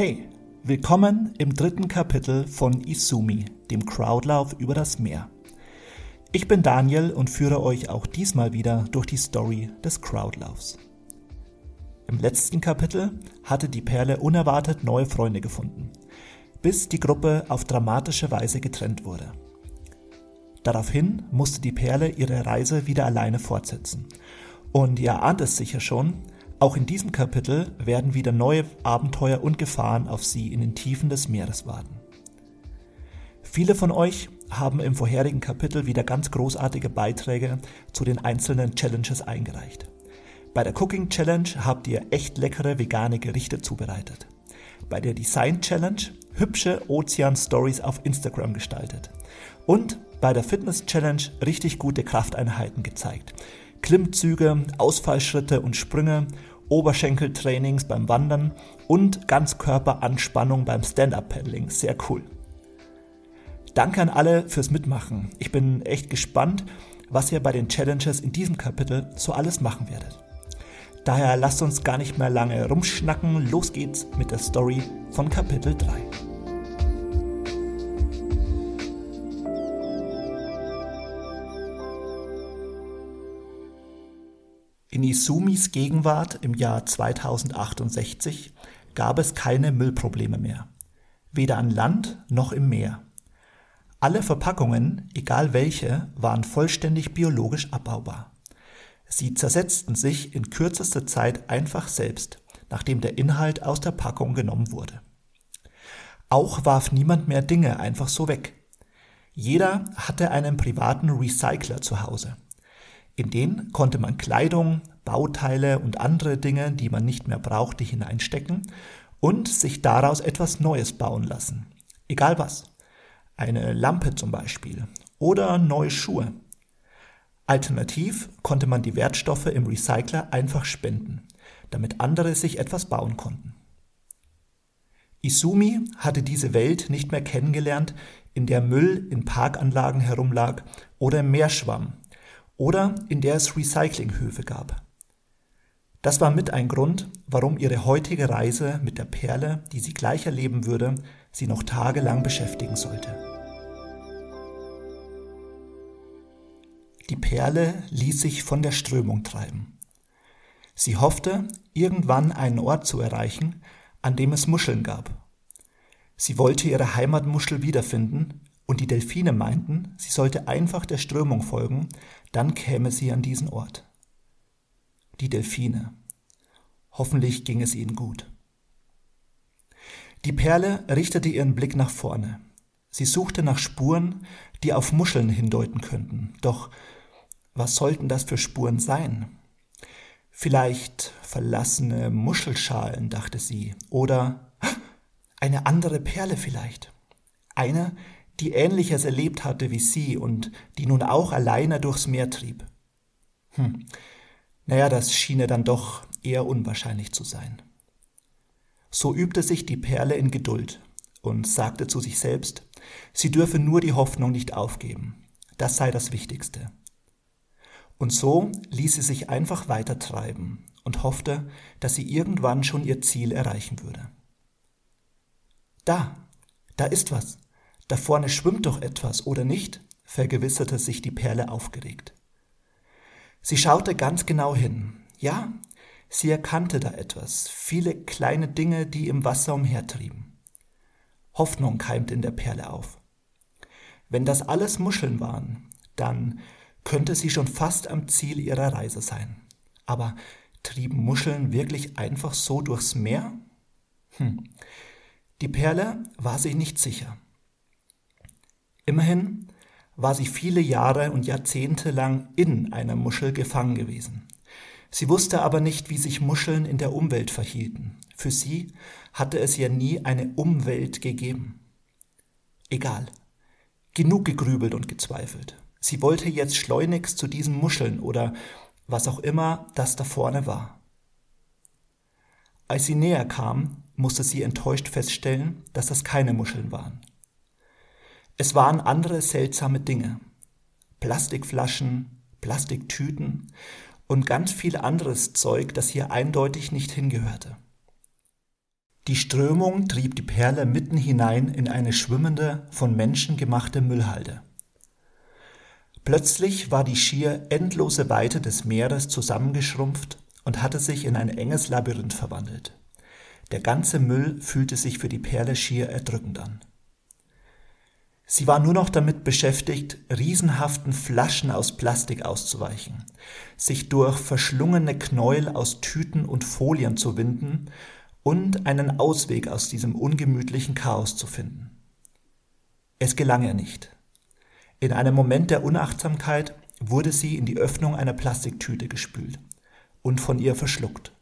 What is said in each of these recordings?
Hey, willkommen im dritten Kapitel von Isumi, dem Crowdlauf über das Meer. Ich bin Daniel und führe euch auch diesmal wieder durch die Story des Crowdlaufs. Im letzten Kapitel hatte die Perle unerwartet neue Freunde gefunden, bis die Gruppe auf dramatische Weise getrennt wurde. Daraufhin musste die Perle ihre Reise wieder alleine fortsetzen. Und ihr ahnt es sicher schon, auch in diesem Kapitel werden wieder neue Abenteuer und Gefahren auf sie in den Tiefen des Meeres warten. Viele von euch haben im vorherigen Kapitel wieder ganz großartige Beiträge zu den einzelnen Challenges eingereicht. Bei der Cooking Challenge habt ihr echt leckere vegane Gerichte zubereitet. Bei der Design Challenge hübsche Ozean-Stories auf Instagram gestaltet. Und bei der Fitness Challenge richtig gute Krafteinheiten gezeigt. Klimmzüge, Ausfallschritte und Sprünge, Oberschenkeltrainings beim Wandern und Ganzkörperanspannung beim Stand-Up-Paddling. Sehr cool. Danke an alle fürs Mitmachen. Ich bin echt gespannt, was ihr bei den Challenges in diesem Kapitel so alles machen werdet. Daher lasst uns gar nicht mehr lange rumschnacken. Los geht's mit der Story von Kapitel 3. In Isumis Gegenwart im Jahr 2068 gab es keine Müllprobleme mehr, weder an Land noch im Meer. Alle Verpackungen, egal welche, waren vollständig biologisch abbaubar. Sie zersetzten sich in kürzester Zeit einfach selbst, nachdem der Inhalt aus der Packung genommen wurde. Auch warf niemand mehr Dinge einfach so weg. Jeder hatte einen privaten Recycler zu Hause. In den konnte man Kleidung, Bauteile und andere Dinge, die man nicht mehr brauchte, hineinstecken und sich daraus etwas Neues bauen lassen. Egal was. Eine Lampe zum Beispiel oder neue Schuhe. Alternativ konnte man die Wertstoffe im Recycler einfach spenden, damit andere sich etwas bauen konnten. Isumi hatte diese Welt nicht mehr kennengelernt, in der Müll in Parkanlagen herumlag oder im Meer schwamm, oder in der es Recyclinghöfe gab. Das war mit ein Grund, warum ihre heutige Reise mit der Perle, die sie gleich erleben würde, sie noch tagelang beschäftigen sollte. Die Perle ließ sich von der Strömung treiben. Sie hoffte, irgendwann einen Ort zu erreichen, an dem es Muscheln gab. Sie wollte ihre Heimatmuschel wiederfinden, und die Delfine meinten, sie sollte einfach der Strömung folgen, dann käme sie an diesen Ort. Die Delfine. Hoffentlich ging es ihnen gut. Die Perle richtete ihren Blick nach vorne. Sie suchte nach Spuren, die auf Muscheln hindeuten könnten. Doch was sollten das für Spuren sein? Vielleicht verlassene Muschelschalen, dachte sie, oder eine andere Perle vielleicht. Eine, die Ähnliches erlebt hatte wie sie und die nun auch alleine durchs Meer trieb. Hm, naja, das schien ihr dann doch eher unwahrscheinlich zu sein. So übte sich die Perle in Geduld und sagte zu sich selbst, sie dürfe nur die Hoffnung nicht aufgeben, das sei das Wichtigste. Und so ließ sie sich einfach weitertreiben und hoffte, dass sie irgendwann schon ihr Ziel erreichen würde. Da, da ist was, da vorne schwimmt doch etwas, oder nicht? vergewisserte sich die Perle aufgeregt. Sie schaute ganz genau hin. Ja, sie erkannte da etwas, viele kleine Dinge, die im Wasser umhertrieben. Hoffnung keimte in der Perle auf. Wenn das alles Muscheln waren, dann könnte sie schon fast am Ziel ihrer Reise sein. Aber trieben Muscheln wirklich einfach so durchs Meer? Hm. Die Perle war sich nicht sicher. Immerhin war sie viele Jahre und Jahrzehnte lang in einer Muschel gefangen gewesen. Sie wusste aber nicht, wie sich Muscheln in der Umwelt verhielten. Für sie hatte es ja nie eine Umwelt gegeben. Egal. Genug gegrübelt und gezweifelt. Sie wollte jetzt schleunigst zu diesen Muscheln oder was auch immer das da vorne war. Als sie näher kam, musste sie enttäuscht feststellen, dass das keine Muscheln waren. Es waren andere seltsame Dinge. Plastikflaschen, Plastiktüten und ganz viel anderes Zeug, das hier eindeutig nicht hingehörte. Die Strömung trieb die Perle mitten hinein in eine schwimmende, von Menschen gemachte Müllhalde. Plötzlich war die schier endlose Weite des Meeres zusammengeschrumpft und hatte sich in ein enges Labyrinth verwandelt. Der ganze Müll fühlte sich für die Perle schier erdrückend an. Sie war nur noch damit beschäftigt, riesenhaften Flaschen aus Plastik auszuweichen, sich durch verschlungene Knäuel aus Tüten und Folien zu winden und einen Ausweg aus diesem ungemütlichen Chaos zu finden. Es gelang ihr nicht. In einem Moment der Unachtsamkeit wurde sie in die Öffnung einer Plastiktüte gespült und von ihr verschluckt.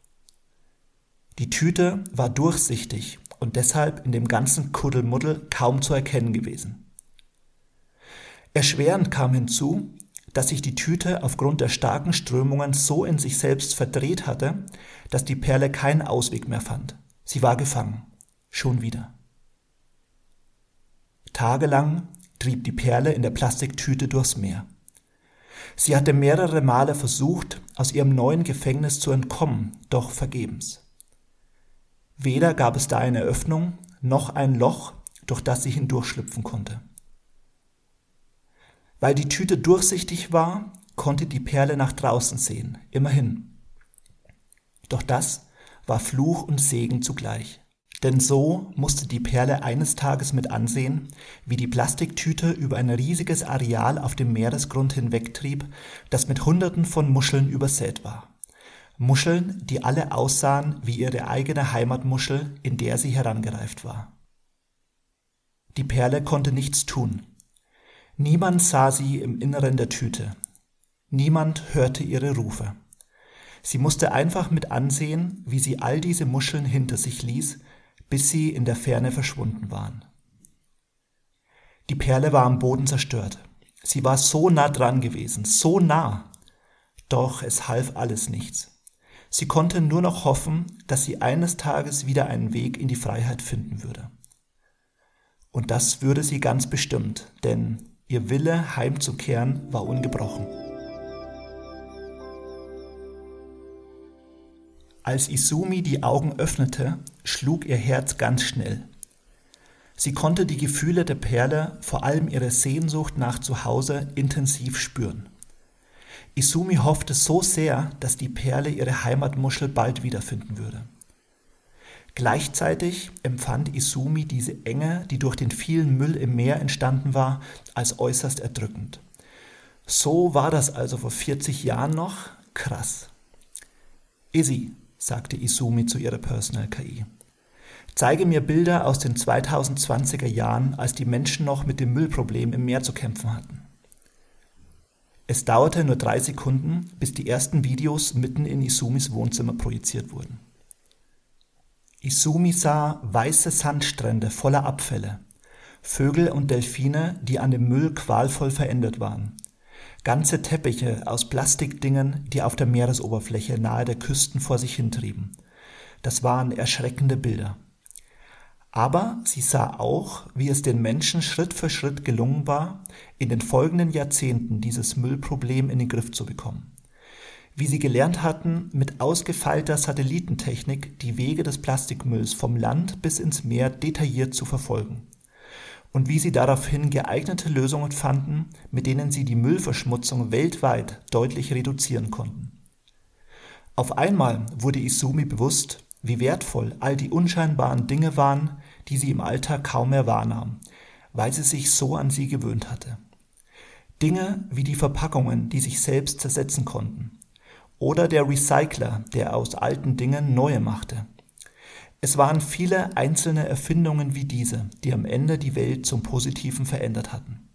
Die Tüte war durchsichtig und deshalb in dem ganzen Kuddelmuddel kaum zu erkennen gewesen. Erschwerend kam hinzu, dass sich die Tüte aufgrund der starken Strömungen so in sich selbst verdreht hatte, dass die Perle keinen Ausweg mehr fand. Sie war gefangen. Schon wieder. Tagelang trieb die Perle in der Plastiktüte durchs Meer. Sie hatte mehrere Male versucht, aus ihrem neuen Gefängnis zu entkommen, doch vergebens. Weder gab es da eine Öffnung noch ein Loch, durch das sie hindurchschlüpfen konnte. Weil die Tüte durchsichtig war, konnte die Perle nach draußen sehen, immerhin. Doch das war Fluch und Segen zugleich. Denn so musste die Perle eines Tages mit ansehen, wie die Plastiktüte über ein riesiges Areal auf dem Meeresgrund hinwegtrieb, das mit Hunderten von Muscheln übersät war. Muscheln, die alle aussahen wie ihre eigene Heimatmuschel, in der sie herangereift war. Die Perle konnte nichts tun, Niemand sah sie im Inneren der Tüte. Niemand hörte ihre Rufe. Sie musste einfach mit ansehen, wie sie all diese Muscheln hinter sich ließ, bis sie in der Ferne verschwunden waren. Die Perle war am Boden zerstört. Sie war so nah dran gewesen, so nah. Doch es half alles nichts. Sie konnte nur noch hoffen, dass sie eines Tages wieder einen Weg in die Freiheit finden würde. Und das würde sie ganz bestimmt, denn Ihr Wille, heimzukehren, war ungebrochen. Als Isumi die Augen öffnete, schlug ihr Herz ganz schnell. Sie konnte die Gefühle der Perle, vor allem ihre Sehnsucht nach Zuhause, intensiv spüren. Isumi hoffte so sehr, dass die Perle ihre Heimatmuschel bald wiederfinden würde. Gleichzeitig empfand Isumi diese Enge, die durch den vielen Müll im Meer entstanden war, als äußerst erdrückend. So war das also vor 40 Jahren noch? Krass. Isi, sagte Isumi zu ihrer Personal KI. Zeige mir Bilder aus den 2020er Jahren, als die Menschen noch mit dem Müllproblem im Meer zu kämpfen hatten. Es dauerte nur drei Sekunden, bis die ersten Videos mitten in Isumis Wohnzimmer projiziert wurden. Isumi sah weiße Sandstrände voller Abfälle, Vögel und Delfine, die an dem Müll qualvoll verändert waren, ganze Teppiche aus Plastikdingen, die auf der Meeresoberfläche nahe der Küsten vor sich hintrieben. Das waren erschreckende Bilder. Aber sie sah auch, wie es den Menschen Schritt für Schritt gelungen war, in den folgenden Jahrzehnten dieses Müllproblem in den Griff zu bekommen wie sie gelernt hatten, mit ausgefeilter Satellitentechnik die Wege des Plastikmülls vom Land bis ins Meer detailliert zu verfolgen. Und wie sie daraufhin geeignete Lösungen fanden, mit denen sie die Müllverschmutzung weltweit deutlich reduzieren konnten. Auf einmal wurde Isumi bewusst, wie wertvoll all die unscheinbaren Dinge waren, die sie im Alltag kaum mehr wahrnahm, weil sie sich so an sie gewöhnt hatte. Dinge wie die Verpackungen, die sich selbst zersetzen konnten, oder der Recycler, der aus alten Dingen neue machte. Es waren viele einzelne Erfindungen wie diese, die am Ende die Welt zum Positiven verändert hatten.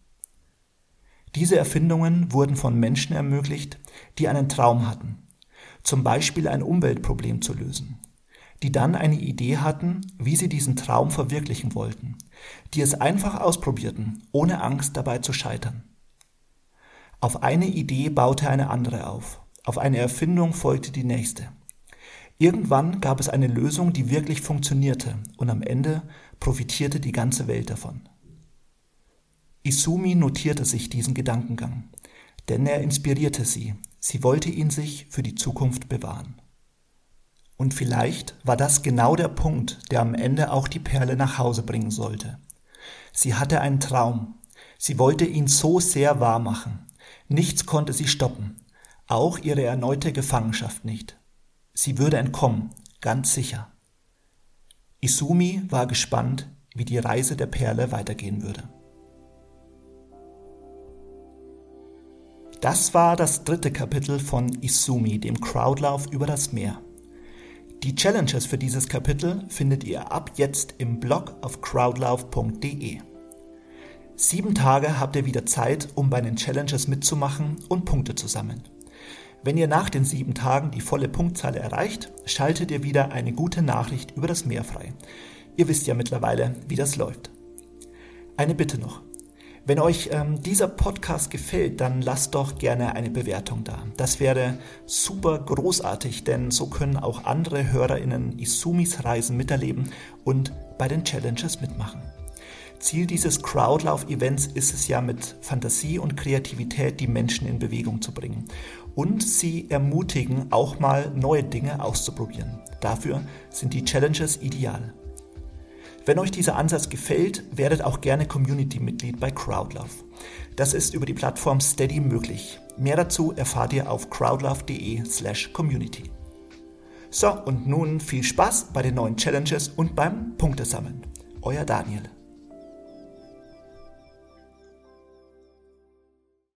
Diese Erfindungen wurden von Menschen ermöglicht, die einen Traum hatten, zum Beispiel ein Umweltproblem zu lösen, die dann eine Idee hatten, wie sie diesen Traum verwirklichen wollten, die es einfach ausprobierten, ohne Angst dabei zu scheitern. Auf eine Idee baute eine andere auf auf eine Erfindung folgte die nächste. Irgendwann gab es eine Lösung, die wirklich funktionierte, und am Ende profitierte die ganze Welt davon. Isumi notierte sich diesen Gedankengang, denn er inspirierte sie, sie wollte ihn sich für die Zukunft bewahren. Und vielleicht war das genau der Punkt, der am Ende auch die Perle nach Hause bringen sollte. Sie hatte einen Traum. Sie wollte ihn so sehr wahr machen. Nichts konnte sie stoppen. Auch ihre erneute Gefangenschaft nicht. Sie würde entkommen, ganz sicher. Isumi war gespannt, wie die Reise der Perle weitergehen würde. Das war das dritte Kapitel von Isumi, dem Crowdlauf über das Meer. Die Challenges für dieses Kapitel findet ihr ab jetzt im Blog auf crowdlauf.de. Sieben Tage habt ihr wieder Zeit, um bei den Challenges mitzumachen und Punkte zu sammeln. Wenn ihr nach den sieben Tagen die volle Punktzahl erreicht, schaltet ihr wieder eine gute Nachricht über das Meer frei. Ihr wisst ja mittlerweile, wie das läuft. Eine Bitte noch. Wenn euch ähm, dieser Podcast gefällt, dann lasst doch gerne eine Bewertung da. Das wäre super großartig, denn so können auch andere HörerInnen Isumis Reisen miterleben und bei den Challenges mitmachen. Ziel dieses Crowdlauf-Events ist es ja mit Fantasie und Kreativität die Menschen in Bewegung zu bringen und sie ermutigen, auch mal neue Dinge auszuprobieren. Dafür sind die Challenges ideal. Wenn euch dieser Ansatz gefällt, werdet auch gerne Community-Mitglied bei Crowdlove. Das ist über die Plattform Steady möglich. Mehr dazu erfahrt ihr auf crowdlove.de/community. So, und nun viel Spaß bei den neuen Challenges und beim Punktesammeln. Euer Daniel.